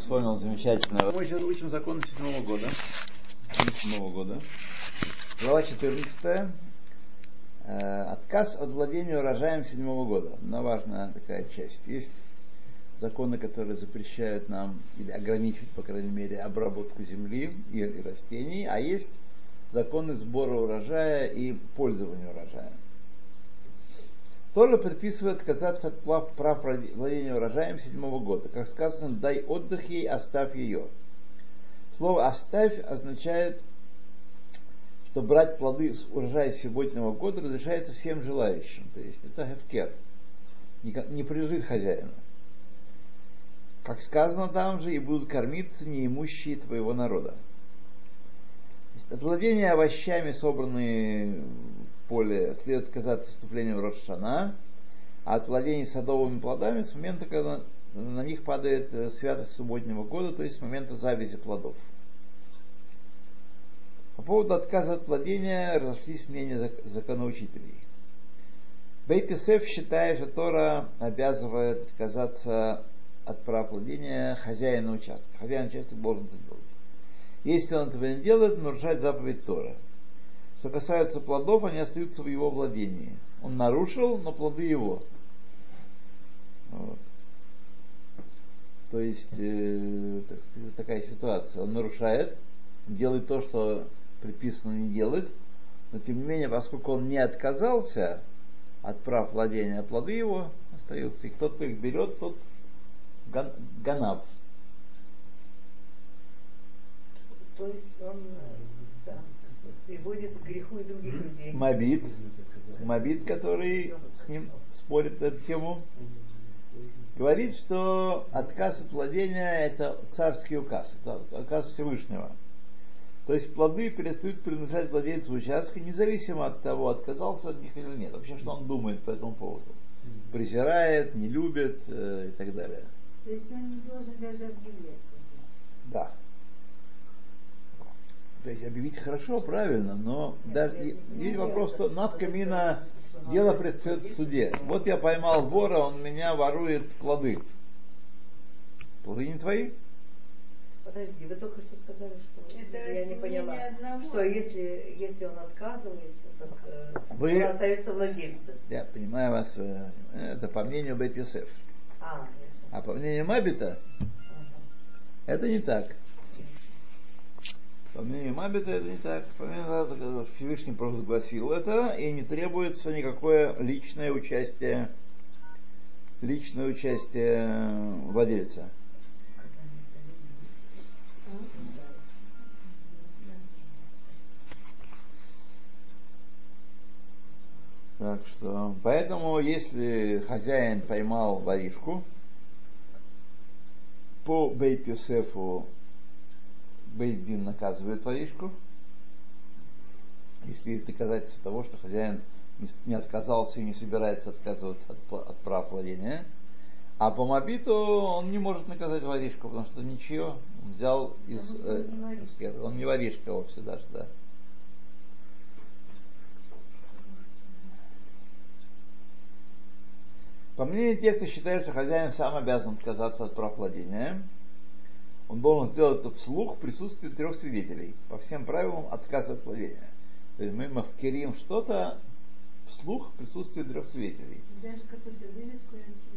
вспомнил замечательно. Мы сейчас учим законы седьмого года. Седьмого года. Глава 14. Э, отказ от владения урожаем седьмого года. Одна важная такая часть. Есть законы, которые запрещают нам или ограничивают, по крайней мере, обработку земли или растений, а есть законы сбора урожая и пользования урожая. Тора предписывает отказаться от прав, владения урожаем седьмого года. Как сказано, дай отдых ей, оставь ее. Слово «оставь» означает, что брать плоды с урожая сегодняшнего года разрешается всем желающим. То есть это хефкер, не, принадлежит хозяину. Как сказано там же, и будут кормиться неимущие твоего народа. От владения овощами, собранные поле следует отказаться вступлением в Рошана, а от владения садовыми плодами с момента, когда на них падает э, святость субботнего года, то есть с момента завязи плодов. По поводу отказа от владения разошлись мнения законоучителей. Бейт Исеф считает, что Тора обязывает отказаться от прав владения хозяина участка. Хозяин участка должен это делать. Если он этого не делает, нарушает заповедь Тора – что касается плодов, они остаются в его владении. Он нарушил, но плоды его. Вот. То есть э, так сказать, такая ситуация. Он нарушает, делает то, что предписано не делать, но тем не менее, поскольку он не отказался от прав владения, плоды его остаются. И кто-то их берет, тот ганав. То есть он приводит к греху и других людей. Мабит, Мабит, который с ним спорит эту тему, говорит, что отказ от владения это царский указ, это указ Всевышнего. То есть плоды перестают принадлежать владельцу участка, независимо от того, отказался от них или нет. Вообще, что он думает по этому поводу. Презирает, не любит э, и так далее. То есть он не должен даже объявлять. Да. То есть объявить хорошо, правильно, но даже есть вопрос, что надкамина дело предстоит в суде. Вот я поймал вора, он меня ворует плоды. Плоды не твои? Подожди, вы только что сказали, что это я не поняла, не что если, если он отказывается, так э, вы... он остается владельцем. Я понимаю вас, э, это по мнению Бет Йосеф. А, а по мнению Мабита, ага. это не так. По мнению Мабита это не так. По мнению Всевышний провозгласил это, и не требуется никакое личное участие, личное участие владельца. Так что, поэтому, если хозяин поймал воришку, по Бейт Юсефу Бейдин наказывает воришку, если есть доказательства того, что хозяин не отказался и не собирается отказываться от, от прав владения. А по Мобиту он не может наказать воришку, потому что ничего он взял из... Э, он, не воришка вовсе даже, да. По мнению тех, кто считает, что хозяин сам обязан отказаться от прав владения, он должен сделать это вслух в присутствии трех свидетелей. По всем правилам отказа от владения. То есть мы мавкерим что-то вслух в присутствии трех свидетелей.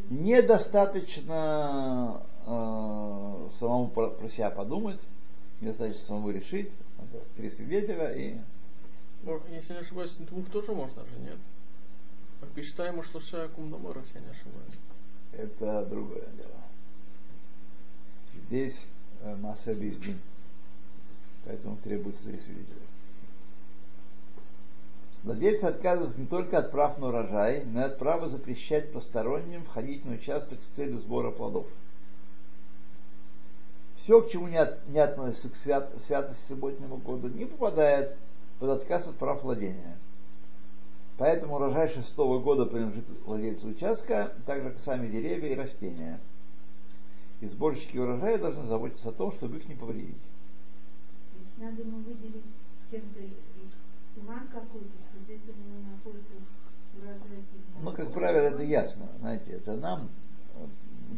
Недостаточно э, самому про, про себя подумать, недостаточно самому решить. Это три свидетеля и... Ну, если не ошибаюсь, двух тоже можно же, нет? Посчитаем, что шакум домор, если я не ошибаюсь. Это другое дело. Здесь масса бездин. Поэтому требуется три свидетеля. Владельцы отказываются не только от прав на урожай, но и от права запрещать посторонним входить на участок с целью сбора плодов. Все, к чему не, от, не относится к свят, святости субботнего года, не попадает под отказ от прав владения. Поэтому урожай шестого года принадлежит владельцу участка, так же как сами деревья и растения – и сборщики урожая должны заботиться о том, чтобы их не повредить. То есть надо ему выделить чем-то симан какой-то, что здесь у него находится урожай Ну, как правило, это ясно. Знаете, это нам,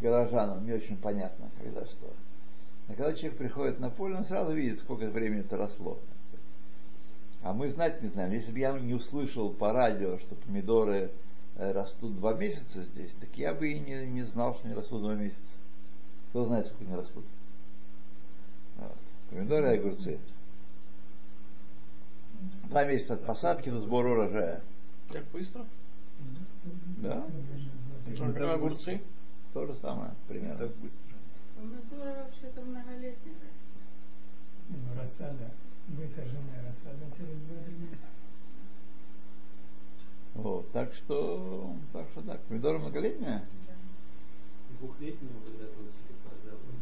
горожанам, не очень понятно, когда что. А когда человек приходит на поле, он сразу видит, сколько времени это росло. А мы знать не знаем. Если бы я не услышал по радио, что помидоры э, растут два месяца здесь, так я бы и не, не знал, что они растут два месяца. Кто знает, сколько они растут? Вот. Помидоры и огурцы. Два месяца от посадки до сбора урожая. Так быстро? Да. А огурцы? То же самое, примерно. Так быстро. Помидоры вообще-то многолетние. Ну, рассада, высаженная рассада через два-три месяца. Вот, так что, так что так, помидоры многолетние? Двухлетнего когда-то учили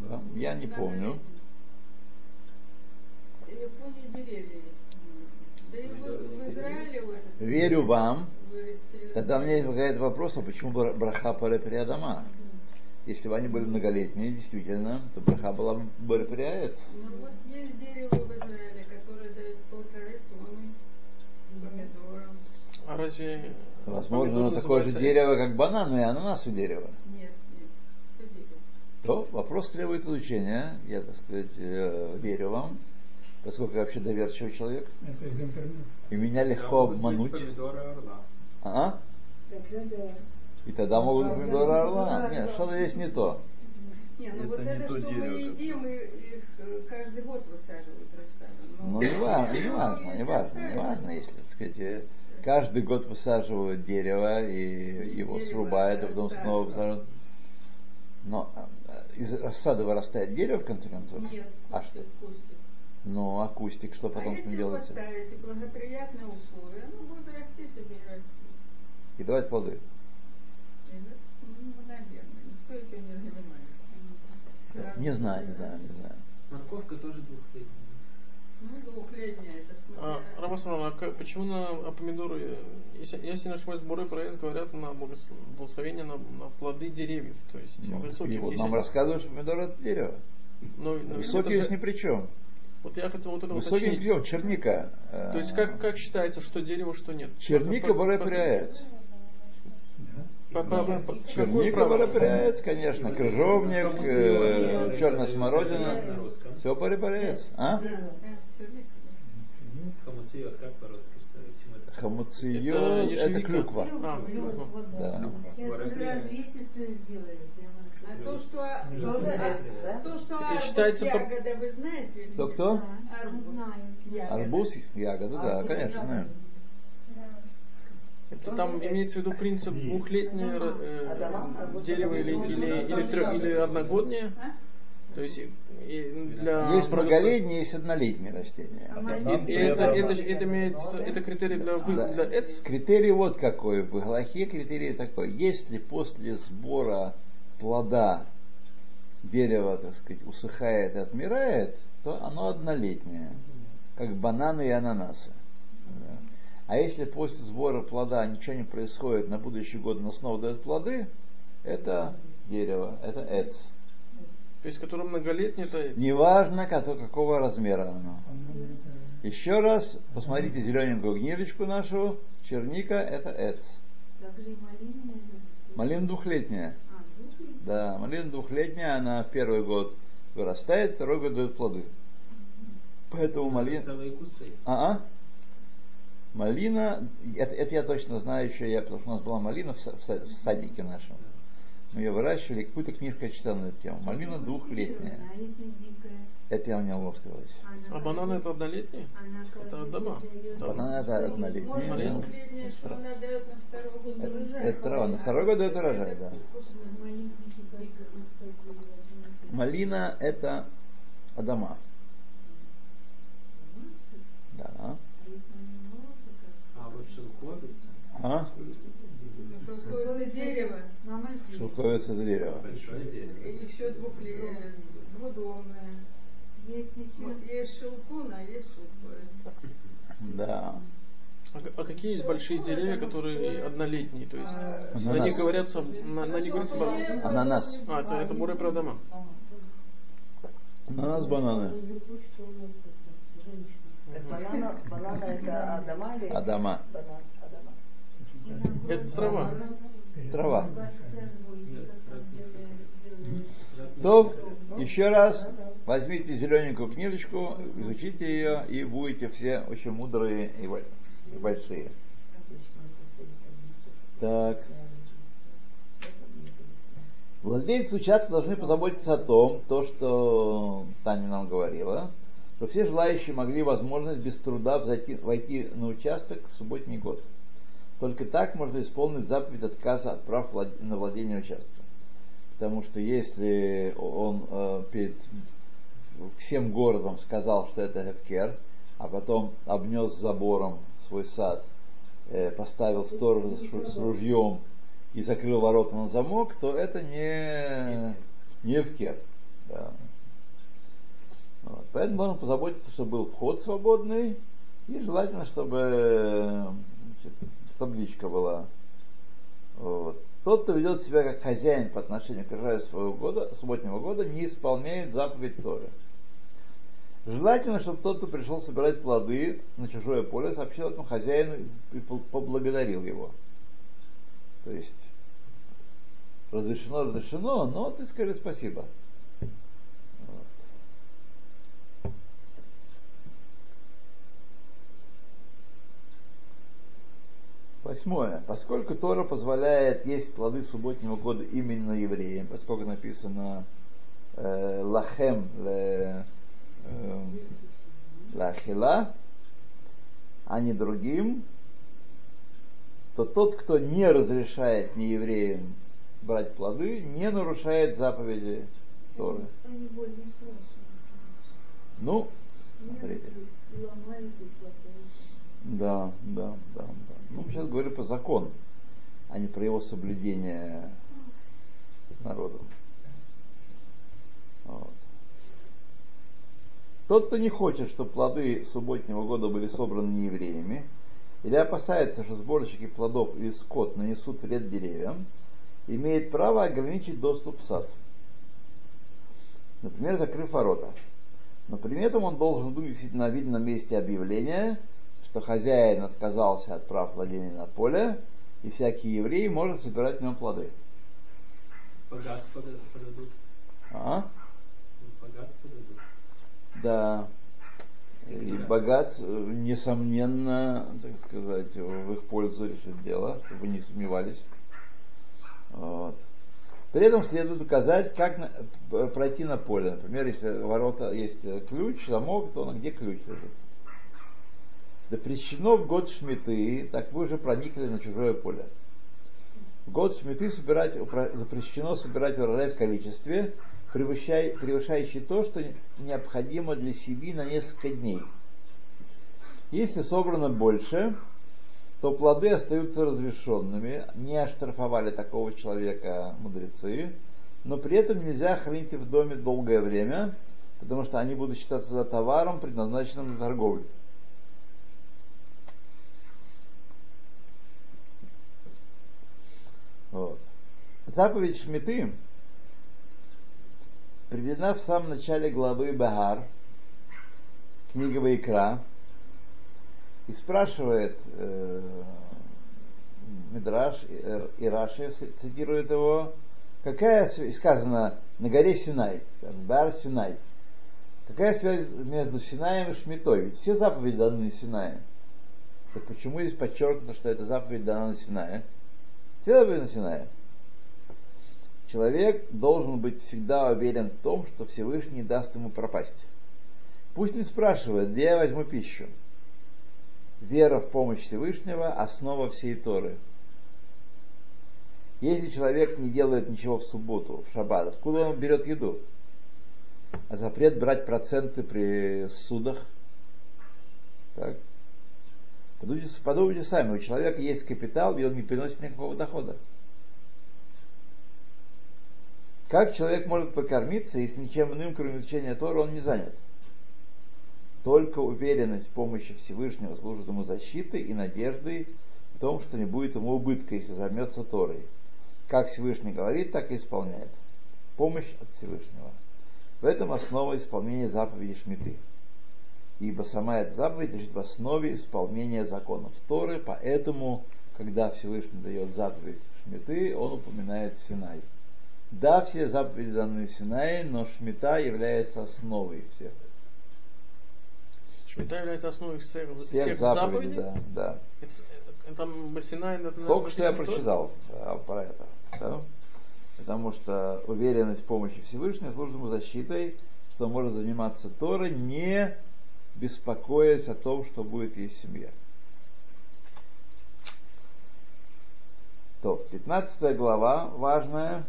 Да, я не помню. Верю вам. Тогда у меня возникает вопрос, а почему бра- браха паре дома? Если бы они были многолетние, действительно, то браха была бареприаец. Ну вот есть дерево в Израиле, которое дает полторы тонны помидоров. А разве... Возможно, оно такое же дерево, как бананы и ананасы дерево. Нет. То вопрос требует изучения. Я, так сказать, э, верю вам, поскольку я вообще доверчивый человек. Это из интернета. И меня легко обмануть. Помидоры орла. А? И тогда могут быть помидоры орла. Нет, что-то здесь не то. Не, ну Это вот не это, то что дерево, мы едим, и их э, каждый год высаживают рассаду. Ну, не важно, не важно, не важно, не важно, если, так сказать, э, каждый год высаживают дерево и его Дерево, срубают, а потом снова высаживают. Но э, из рассады вырастает дерево, в конце концов? Нет, А кустик, что? кустик. Ну, а кустик, что А потом с если ним делается? поставить благоприятные условия, оно будет расти себе и расти. И давать плоды. И это, Ну, наверное, никто этим не занимается. Не знаю, не знаю, не знаю. Морковка тоже двухлетняя. Ну, А, смотря. Рамасан, а почему на а помидоры, э, если, если не ошибаюсь, Буры проезд говорят на благос- благословение на, на плоды деревьев, то есть Ну, высоких. и вот нам рассказывают, что помидоры это дерево. но- но Высокие это здесь же- ни при чем. Вот я хотел вот это Высокие ни уточнить. чем. Черника. То есть как, как считается, что дерево, что нет? Черника какое Черника право? барапряец, конечно. Крыжовник, э, черная смородина. Все барапряец. А? Хамуциот, как по-русски? Что, это? Это клюква. А, Клюква, Да. Сейчас Барабряец. развесистую сделали. прямо. А то, что, то, Это арбуз считается по- ягода, вы знаете? или Кто кто? Арбуз. Ягода. Арбуз, ягода, да, конечно, знаю. Это там имеется в виду принцип двухлетнее э, дерево или, или, или, трё- или одногоднее. А? То есть для Есть многолетние, есть однолетние растения. И, и это, это, это имеется, это критерий для, вы- Да. для эц. Критерий вот какой. В Галахе критерий такой. Если после сбора плода дерево, так сказать, усыхает и отмирает, то оно однолетнее. Как бананы и ананасы. Да. А если после сбора плода ничего не происходит, на будущий год оно снова дает плоды, это дерево, это эц. То есть, которое многолетнее, эц. Неважно, какого, какого размера оно. Еще раз посмотрите зелененькую книжечку нашу. Черника это эц. Малина, двухлетняя. А, двухлетняя. Да, малина двухлетняя, она первый год вырастает, второй год дает плоды. Поэтому малина... Целые кусты. А, -а. Малина, это, это я точно знаю еще, я, потому что у нас была малина в, в в садике нашем. Мы ее выращивали, какую-то книжку я читал на эту тему. Малина двухлетняя. Это я у меня могу сказать. А бананы это однолетние? Это дома. Бананы это Может, однолетняя. двухлетняя, что она дает на второй год Это, это трава. На второй год дает урожай, да. Малина это Адама. Да. А А вот шелковица. А? Шелковица дерево. Мама это дерево. Большое дерево. И еще двухлетняя, двудомная. Есть еще. Вот есть шелкун, а есть шелковица. Да. А, а какие есть большие деревья, которые однолетние? То есть на Ананас. них говорятся, на, на них говорится ба- Ананас. А, это, это буры продама. Ананас бананы. Банана, банана это Адама или? Адама. Банан, Адама. Это трава. Трава. То, еще раз, Возьмите зелененькую книжечку, изучите ее, и будете все очень мудрые и большие. Так. Владельцы участка должны позаботиться о том, то, что Таня нам говорила, что все желающие могли возможность без труда взойти, войти на участок в субботний год. Только так можно исполнить заповедь отказа от прав на владение участком. Потому что если он э, перед всем городом сказал, что это Гефкер, а потом обнес забором свой сад, э, поставил сторожа с ружьем и закрыл ворота на замок, то это не, не Гефкер. Да. Вот. Поэтому можно позаботиться, чтобы был вход свободный, и желательно, чтобы значит, табличка была. Вот. Тот, кто ведет себя как хозяин по отношению к урожаю своего года, субботнего года, не исполняет заповедь Торы. Желательно, чтобы тот, кто пришел собирать плоды на чужое поле, сообщил этому хозяину и поблагодарил его. То есть разрешено, разрешено, но ты скажи спасибо. Восьмое. Поскольку Тора позволяет есть плоды субботнего года именно евреям, поскольку написано э, лахем ле, э, лахила, а не другим, то тот, кто не разрешает неевреям брать плоды, не нарушает заповеди Торы. Ну, смотрите. Да, да, да, да. Ну, мы сейчас говорим по закону, а не про его соблюдение народом. Вот. Тот, кто не хочет, чтобы плоды субботнего года были собраны не евреями, или опасается, что сборщики плодов или скот нанесут вред деревьям, имеет право ограничить доступ в сад. Например, закрыв ворота. Но при этом он должен вывесить на видном месте объявление – что хозяин отказался от прав владения на поле, и всякий еврей может собирать в нем плоды. Богатство подадут. А? Богатство дадут. Да. И богат, несомненно, так сказать, в их пользу решит дело, чтобы не сомневались. Вот. При этом следует указать, как на, пройти на поле. Например, если ворота есть ключ, замок, то на где ключ лежит запрещено в год шмиты, так вы уже проникли на чужое поле. В год шмиты собирать, запрещено собирать урожай в количестве, превышающее то, что необходимо для семьи на несколько дней. Если собрано больше, то плоды остаются разрешенными, не оштрафовали такого человека мудрецы, но при этом нельзя хранить их в доме долгое время, потому что они будут считаться за товаром, предназначенным для торговли. Вот. Заповедь Шмиты приведена в самом начале главы Багар, книга Вайкра, и спрашивает э, Мидраш э, и Раши, цитирует его, какая сказано на горе Синай, Бар Синай, какая связь между Синаем и Шмитой? Ведь все заповеди даны на Синае. Так почему здесь подчеркнуто, что эта заповедь дана на Синае? Все на Синае. Человек должен быть всегда уверен в том, что Всевышний даст ему пропасть. Пусть не спрашивает, где я возьму пищу. Вера в помощь Всевышнего – основа всей Торы. Если человек не делает ничего в субботу, в шаббат, откуда он берет еду? А запрет брать проценты при судах. Так. Подумайте, подумайте сами, у человека есть капитал, и он не приносит никакого дохода. Как человек может покормиться, если ничем иным, кроме изучения Тора, он не занят? Только уверенность в помощи Всевышнего служит ему защитой и надеждой в том, что не будет ему убытка, если займется Торой. Как Всевышний говорит, так и исполняет. Помощь от Всевышнего. В этом основа исполнения заповеди Шмиты ибо сама эта заповедь лежит в основе исполнения законов Торы, поэтому, когда Всевышний дает заповедь Шмиты, он упоминает Синай. Да, все заповеди даны Синае, но Шмита является основой всех. Шмита является основой всех, Всех, всех заповедей, да, да. Это, это, там Басинай, это, Только что я прочитал а, про это. да. Потому что уверенность в помощи Всевышнего служит ему защитой, что может заниматься Торой, не беспокоясь о том, что будет есть семья. То, 15 глава, важная,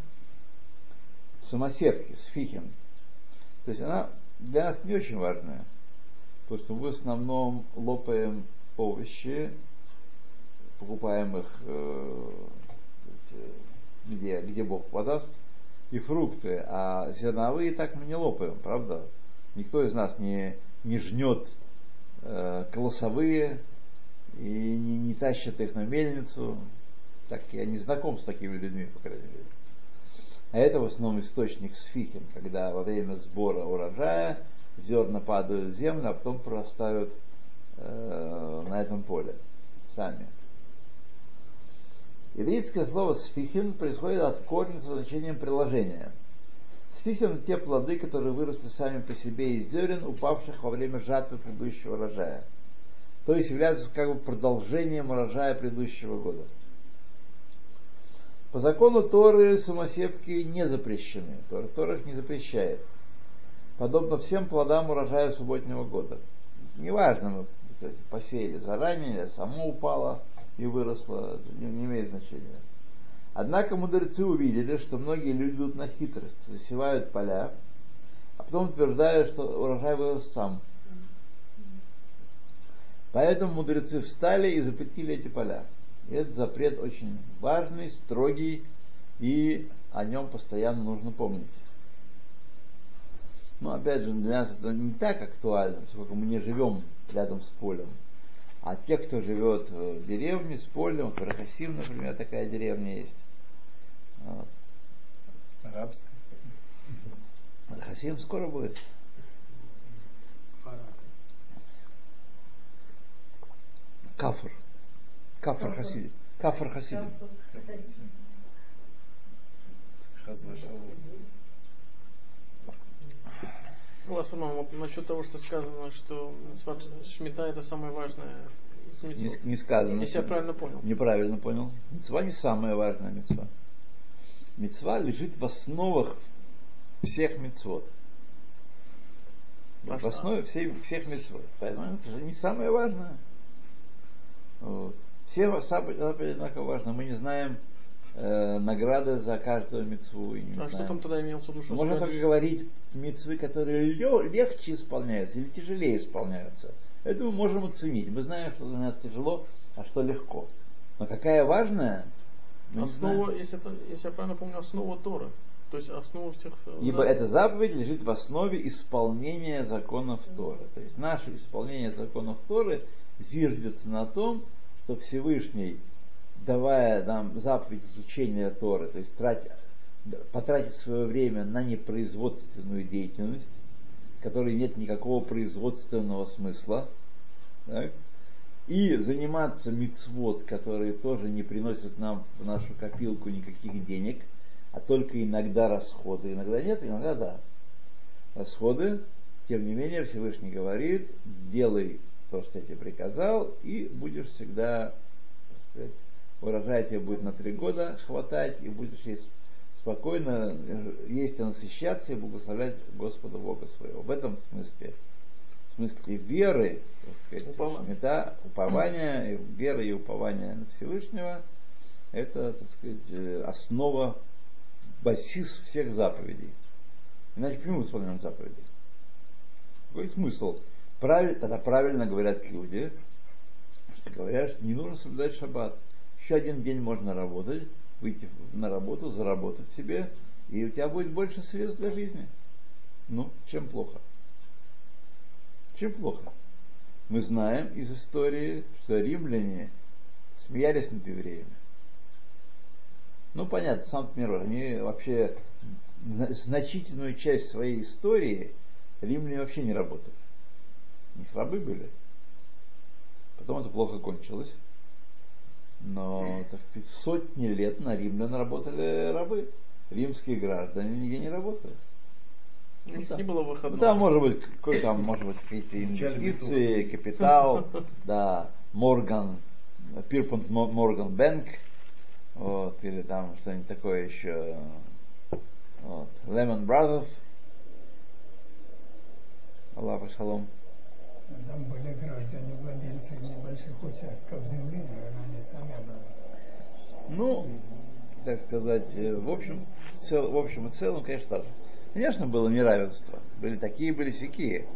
самосевки, сфихим. То есть она для нас не очень важная, потому что мы в основном лопаем овощи, покупаем их э, где, где Бог подаст, и фрукты, а зерновые так мы не лопаем, правда? Никто из нас не, не жнет э, колосовые и не, не тащит их на мельницу. Так я не знаком с такими людьми, по крайней мере. А это в основном источник с фихим, когда во время сбора урожая зерна падают в землю, а потом прорастают э, на этом поле сами. Еврейское слово сфихим происходит от корня со значением приложения. Сфихим – те плоды, которые выросли сами по себе из зерен, упавших во время жатвы предыдущего урожая. То есть являются как бы продолжением урожая предыдущего года. По закону Торы самосевки не запрещены. Тора, Тора их не запрещает. Подобно всем плодам урожая субботнего года. Неважно, мы посеяли заранее, само упало – и выросла, не, не имеет значения. Однако мудрецы увидели, что многие люди идут на хитрость, засевают поля, а потом утверждают, что урожай вырос сам. Поэтому мудрецы встали и запретили эти поля. Этот запрет очень важный, строгий, и о нем постоянно нужно помнить. Но опять же, для нас это не так актуально, поскольку мы не живем рядом с полем. А те, кто живет в деревне с полем, в Рахасим, например, такая деревня есть. Вот. Арабская. Рахасим скоро будет. Кафр. Кафр Хасид. Кафр Хасид. Ну, в основном, вот насчет того, что сказано, что Шмита это самое важное Не, не сказано. Если я правильно понял. Неправильно понял. Мецва не самая важная мецва. Мецва лежит в основах всех мецвод. В основе всей, всех мецвод. Поэтому это же не самое важное. Вот. Все заповеди одинаково важно. Мы не знаем э, награды за каждую мецву. А что там тогда имелся виду? что Можно только говорить мецвы, которые легче исполняются или тяжелее исполняются. Это мы можем оценить. Мы знаем, что для нас тяжело, а что легко. Но какая важная, мы Основа, если, это, если я правильно помню, основа Торы. То есть основа всех... э, Ибо да, эта заповедь лежит в основе исполнения законов Торы. То есть наше исполнение законов Торы зиждется на том, что Всевышний, давая нам заповедь изучения Торы, то есть тратя, потратить свое время на непроизводственную деятельность, которой нет никакого производственного смысла, так, и заниматься мицвод, которые тоже не приносят нам в нашу копилку никаких денег, а только иногда расходы. Иногда нет, иногда да. Расходы, тем не менее, Всевышний говорит, делай что я тебе приказал, и будешь всегда, сказать, урожай тебе будет на три года хватать, и будешь есть спокойно есть и насыщаться и благословлять Господа Бога своего. В этом смысле, в смысле веры, сказать, Упование. это упование, и упование на Всевышнего, это, так сказать, э, основа, базис всех заповедей. Иначе почему мы исполняем заповеди? Какой смысл? Правиль, тогда правильно говорят люди, что говорят, что не нужно соблюдать шаббат. Еще один день можно работать, выйти на работу, заработать себе, и у тебя будет больше средств для жизни. Ну, чем плохо? Чем плохо? Мы знаем из истории, что римляне смеялись над евреями. Ну, понятно, сам мир, они вообще зна- значительную часть своей истории римляне вообще не работали. Них рабы были. Потом это плохо кончилось. Но так сказать, сотни лет на римлян работали рабы. римские граждане нигде не работают. У них не было выходного. Ну, там может быть, какой там, может быть, какие-то инвестиции, капитал, да, Морган, Пирпунт Морган Бэнк, вот, или там что-нибудь такое еще, вот, Lehman Brothers, Аллах шалом. Там были граждане, владельцы небольших участков земли, наверное, они сами обладали. Ну, так сказать, э, в общем, в, цел, в общем и целом, конечно, так. Конечно, было неравенство. Были такие, были всякие.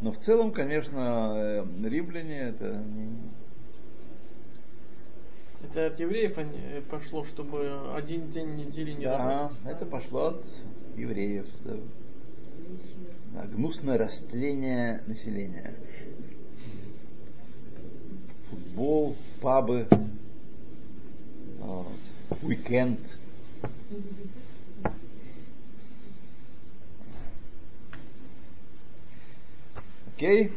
Но в целом, конечно, э, римляне это это от евреев э, пошло, чтобы один день недели не да, работать. это пошло от евреев. Да. Да, гнусное растление населения. Футбол, пабы, вот, уикенд – Окей?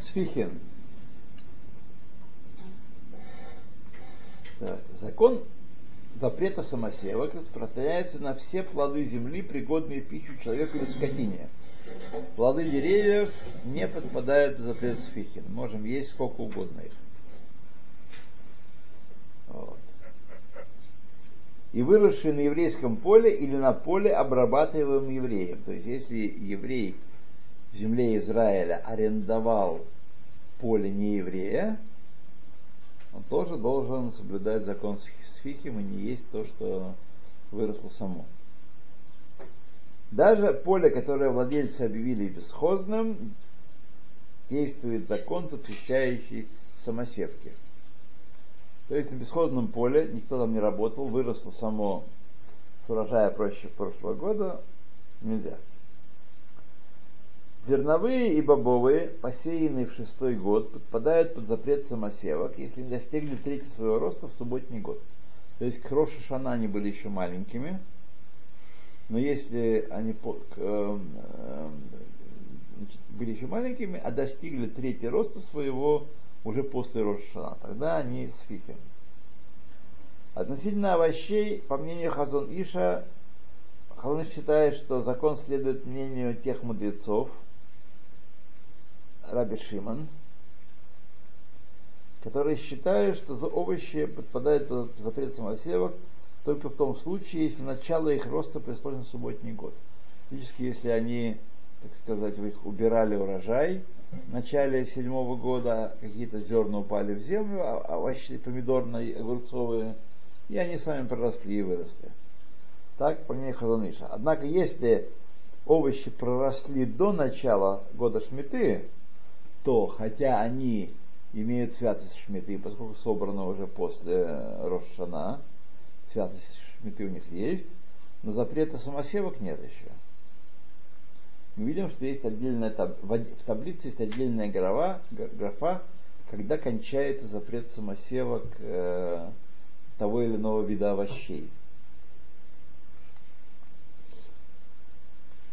Сфихин. Так, закон запрета самосевок распространяется на все плоды земли, пригодные пищу человеку или скотине. Плоды деревьев не подпадают в запрет сфихин. Можем есть сколько угодно их. Вот и выросший на еврейском поле или на поле, обрабатываемым евреем. То есть, если еврей в земле Израиля арендовал поле не еврея, он тоже должен соблюдать закон с фихим и не есть то, что выросло само. Даже поле, которое владельцы объявили бесхозным, действует закон, запрещающий самосевки. То есть на бесходном поле никто там не работал, выросло само с урожая проще прошлого года, нельзя. Зерновые и бобовые, посеянные в шестой год, подпадают под запрет самосевок, если не достигли трети своего роста в субботний год. То есть к Роша Шана они были еще маленькими, но если они э, э, были еще маленькими, а достигли трети роста своего уже после Рошана. Тогда они с фихем. Относительно овощей, по мнению Хазон Иша, Хазон считает, что закон следует мнению тех мудрецов, Раби Шиман, которые считают, что за овощи подпадают под запрет самосевок только в том случае, если начало их роста происходит на субботний год. Фактически, если они, так сказать, вы их убирали урожай, в начале седьмого года какие-то зерна упали в землю, а овощи помидорные, огурцовые, и они сами проросли и выросли. Так, по мнению Хазаныша. Однако, если овощи проросли до начала года Шмиты, то хотя они имеют святость Шмиты, поскольку собрано уже после Рошана, святость Шмиты у них есть, но запрета самосевок нет еще мы видим, что есть отдельная в таблице есть отдельная графа, графа когда кончается запрет самосевок э, того или иного вида овощей.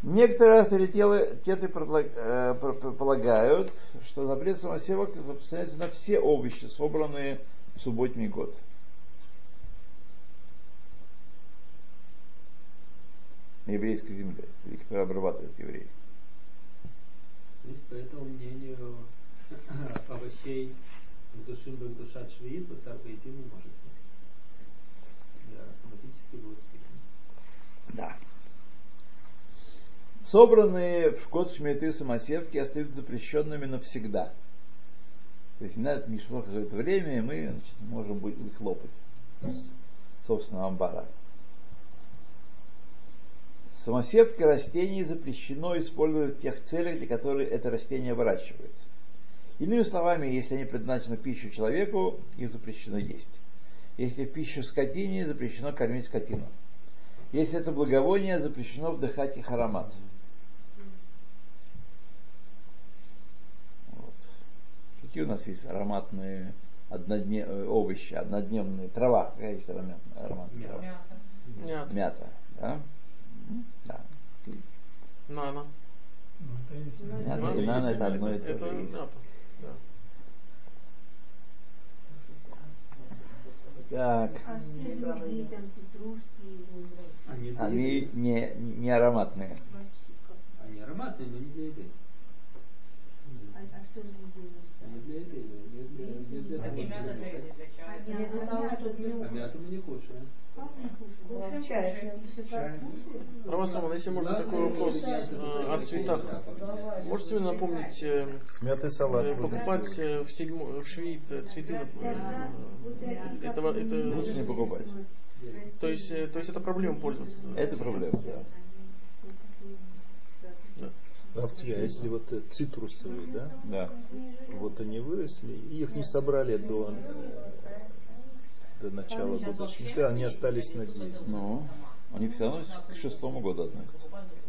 Некоторые авторитеты э, полагают, что запрет самосевок распространяется на все овощи, собранные в субботний год. на еврейской земле, которые обрабатывают евреи. То есть, по этому мнению, овощей душим в душа швеит, по царь не может быть. Да, автоматически будет. Да. Собранные в год шмиты самосевки остаются запрещенными навсегда. То есть, надо не шло какое-то время, и мы значит, можем быть их лопать с собственного амбара. Самосевки растений запрещено использовать в тех целях, для которых это растение выращивается. Иными словами, если они предназначены пищу человеку, их запрещено есть. Если пищу скотине, запрещено кормить скотину. Если это благовоние, запрещено вдыхать их аромат. Вот. Какие у нас есть ароматные однодне... Э, овощи, однодневные, трава, какая есть аромат? аромат Мята. Мята. Да? Да. Нана. Нана и нана это одно и то же. Это ната. Да. Так. А Они, не, не ароматные. Они ароматные, но не для еды. А, а что другие? Они для еды, не для, не для того, Так и чтобы надо покупать. даете для чая. А Для я- того, а чтобы я- А мяту мы не кушаем. Не если можно такой вопрос э, о цветах. Можете мне напомнить, э, салат. э, покупать в седьмой, в швид цветы, этого, это, Лучше не покупать. то есть, то есть это проблема пользоваться. Это проблема, да. А в тебя, если вот э, цитрусовые, да, Да. вот они выросли, и их не собрали до, э, до начала года шмиты, они остались на дереве. Ну, они все равно к шестому году относятся.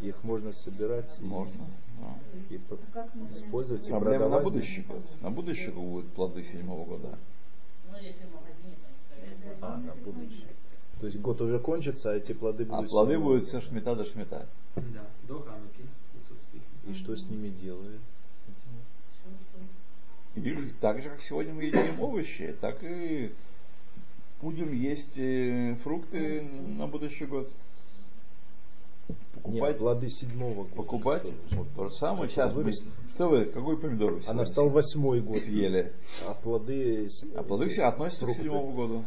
Их можно собирать и- Можно. да. и по- использовать и Проблема на продавать. будущий год. На будущий год будут плоды седьмого года. Ну, А, на будущее. То есть год уже кончится, а эти плоды А будут... плоды всё- будут все шмета до шмета. Да, до Хануки. И что с ними делают? И так же, как сегодня мы едим овощи, так и будем есть э, фрукты на будущий год. Покупать, Нет, плоды седьмого года. покупать. Вот то же самое. Сейчас мы, выросли. что вы, какой помидор вы А сегодня настал восьмой год. съели? А плоды... А плоды все относятся к седьмому году.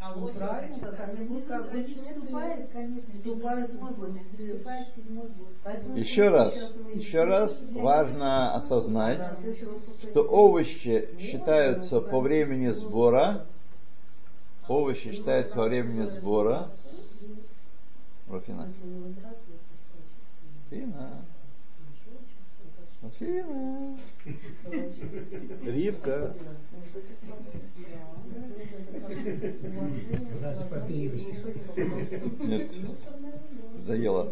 А Ну, вот правильно, как они будут как бы Вступает, конечно, Вступает седьмой год. Вступает седьмой год. Поэтому Еще раз, еще раз важно осознать, что овощи считаются по времени сбора, овощи считаются во времени сбора, Руфина, Фина, Фина, Ривка. Нет, заела.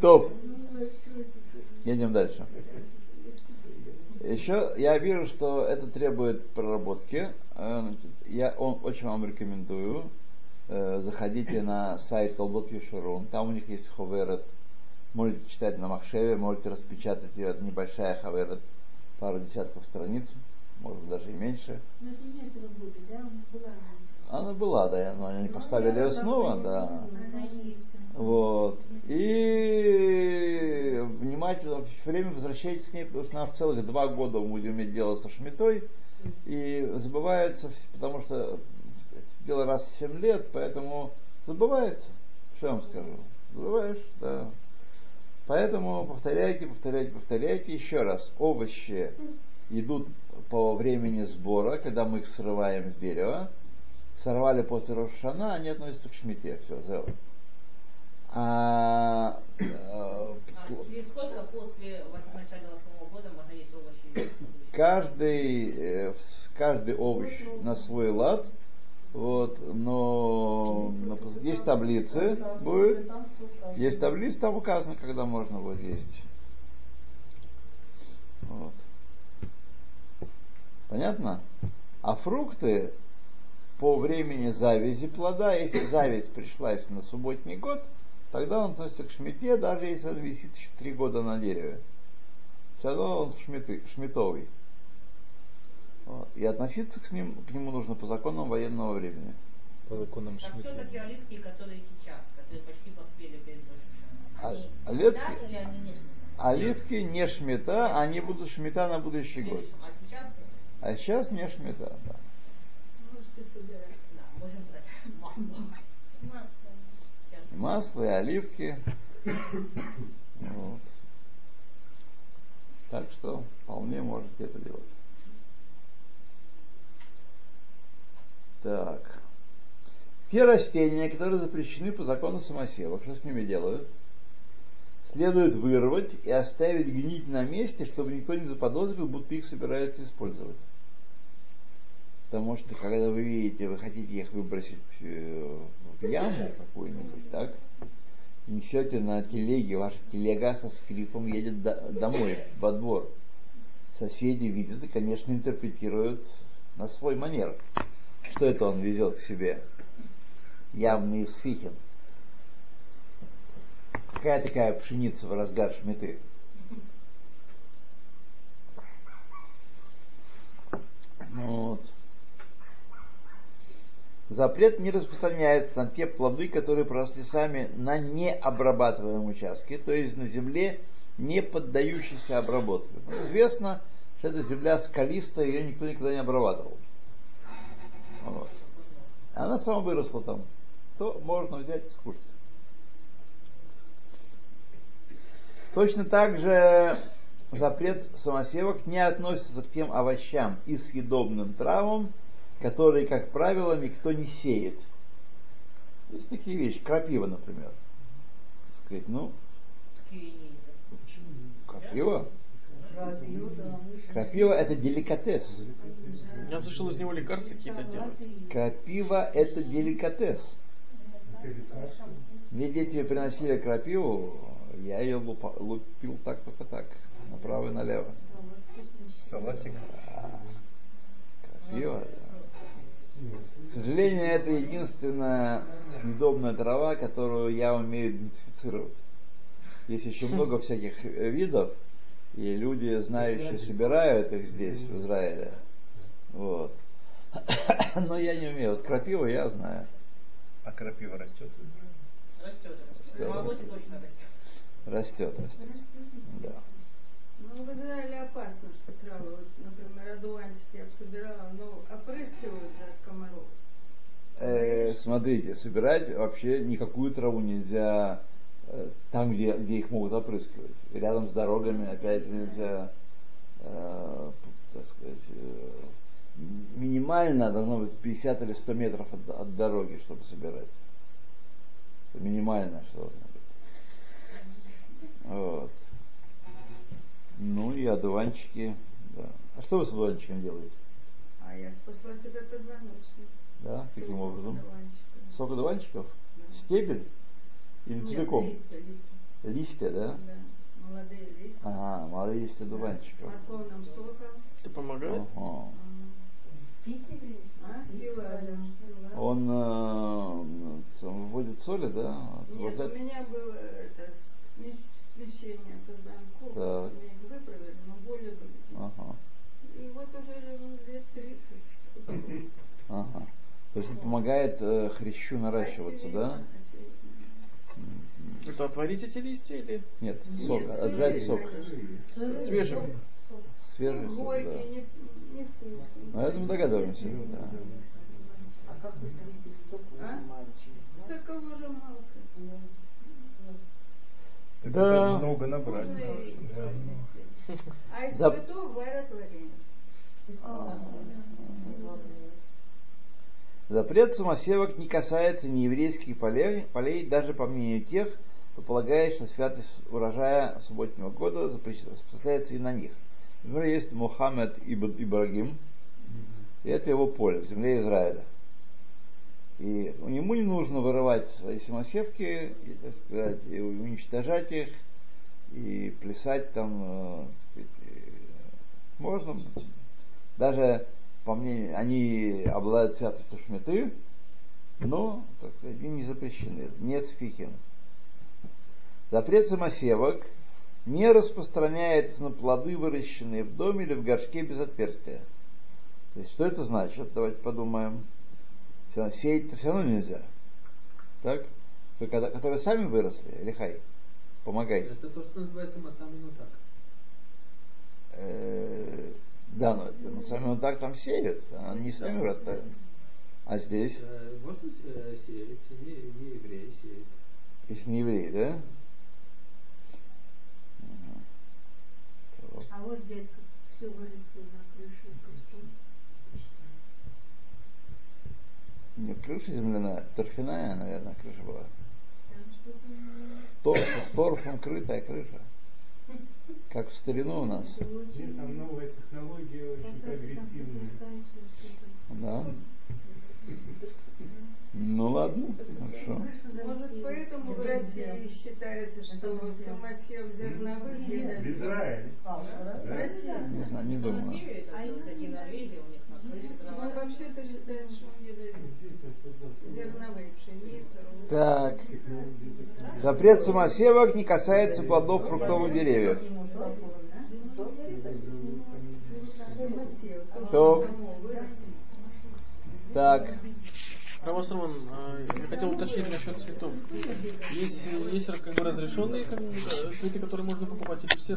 Топ. Едем дальше. Еще я вижу, что это требует проработки. Э, Я он, очень вам рекомендую. Э, Заходите на сайт Толбот Юшурун. Там у них есть ховерет. Можете читать на Махшеве, можете распечатать ее. Это небольшая ховерет, пару десятков страниц, может даже и меньше. Но это нет работы, да? Была. Она была, да, но они поставили ее снова, да. Вот. И внимательно все время возвращайтесь к ней, потому что она в целых два года мы будем иметь дело со шмитой. И забывается, потому что дело раз в 7 лет, поэтому забывается. Что я вам скажу? Забываешь, да. Поэтому повторяйте, повторяйте, повторяйте еще раз. Овощи идут по времени сбора, когда мы их срываем с дерева. Сорвали после Рошана, они относятся к шмите. Все, зело. А, э, А через сколько после начала восьмого года можно есть овощи? каждый, э, каждый овощ на свой лад, вот, но есть таблицы, будет, есть таблицы, там указано, когда можно будет есть. Вот. Понятно? А фрукты по времени завязи плода, если зависть пришлась на субботний год, тогда он относится к шмите, даже если он висит еще три года на дереве. Тогда он шмиты, шмитовый. И относиться к, ним, к нему нужно по законам военного времени. По законам Так Шмидта. все-таки оливки, которые сейчас, которые почти поспели перед А- они оливки? или они не шмита? Оливки не шмита, они будут шмита на будущий год. А сейчас, А сейчас не шмита. Да. можете собирать. Да, можем брать масло. Масло. Сейчас. И масло, и оливки. Вот. Так что вполне можете это делать. Так. Те растения, которые запрещены по закону самосева, что с ними делают? Следует вырвать и оставить гнить на месте, чтобы никто не заподозрил, будто их собираются использовать. Потому что, когда вы видите, вы хотите их выбросить э, в яму какую-нибудь, так? Несете на телеге, ваша телега со скрипом едет до- домой, во двор. Соседи видят и, конечно, интерпретируют на свой манер. Что это он везет к себе? Явно из фихин. Какая такая пшеница в разгар шметы? Вот. Запрет не распространяется на те плоды, которые проросли сами на необрабатываемом участке, то есть на земле, не поддающейся обработке. Известно, что эта земля скалистая, ее никто никогда не обрабатывал. Вот. Она сама выросла там. То можно взять и скушать. Точно так же запрет самосевок не относится к тем овощам и съедобным травам, которые, как правило, никто не сеет. Есть такие вещи, крапива, например. Сказать, ну, крапива? Крапива это деликатес. Я слышал, из него лекарства какие-то делают. Крапива это деликатес. Мне дети приносили крапиву, я ее лупил так только так, направо и налево. Салатик. Крапива. К сожалению, это единственная съедобная трава, которую я умею идентифицировать. Есть еще много всяких видов, и люди, знающие, собирают их здесь, в Израиле. Вот. Но я не умею. Вот крапива я знаю. А крапива растет? Растет. растет. Растет. Растет, растет. Да. Ну, в Израиле опасно, что травы, вот, например, одуванчики я бы собирала, но опрыскивают от комаров. Э, смотрите, собирать вообще никакую траву нельзя там, где, где их могут опрыскивать. Рядом с дорогами опять нельзя, э, так сказать, э, минимально должно быть 50 или 100 метров от, от дороги, чтобы собирать. Это минимально, что должно быть. Вот. Ну и одуванчики. Да. А что вы с одуванчиком делаете? А я спасла себе позвоночник. Да, каким Сок образом? Сок одуванчиков? Да. Стебель? Или Нет, целиком? листья, листья. Листья, да? Да, молодые листья. Ага, молодые листья С одуванчиков. морковным соком. Это помогает? Ага. А, пила, да. Он э, сам вводит соли, да? Вот Нет, у это- меня было это смещ- смещение когда Так. Мне их выправили, но боли были. Ага, И вот уже лет 30. ага. То есть он помогает э, хрящу наращиваться, да? Это отварить эти листья или Нет, сок, отжать сок. свежим? Свежий сок, да. Горький, не, не вкусный. Ну, это мы догадываемся, да. А? Соковыжималка. Да. это много набрать. А из Да. цветов варят варенье. Запрет самосевок не касается нееврейских полей, полей, даже по мнению тех, кто полагает, что святость урожая субботнего года распространяется и на них. Например, есть Мухаммед Ибрагим, и это его поле в земле Израиля. И ему не нужно вырывать свои самосевки, и, так сказать, и уничтожать их, и плясать там, э, так сказать, можно. Даже по мнению, они обладают святостью шметы, но, так сказать, они не запрещены, нет сфихин. Запрет самосевок не распространяется на плоды, выращенные в доме или в горшке без отверстия. То есть, что это значит? Давайте подумаем. Сеять-то все равно нельзя. Так? Только которые сами выросли, лихай, помогайте. Это то, что называется мацамину так. Э, Да, но на самом деле так там сеют, а они сами вырастают. А здесь, Э, Можно э, сеять, не, не евреи сеют. если не евреи, да? А вот дядька все вырастил на крыше. Не крыша земляная, торфяная, наверное, крыша была. Там что-то Торф, торфом крытая крыша. Как в старину у нас. Нет, там новая технология очень прогрессивная. Да? Ну ладно, хорошо. Может, поэтому в России считается, что самосев зерновых В едят. Израиле. В России. Не знаю, не думаю. Россия, это, кстати, Норвегия у них на крыше Ну, вообще-то считается, что он едят зерновые, пшеница. Так. Запрет самосевок не касается плодов фруктовых деревьев. То. Так. Равасарман, я хотел уточнить насчет цветов. Есть, есть как бы разрешенные как цветы, которые можно покупать, или все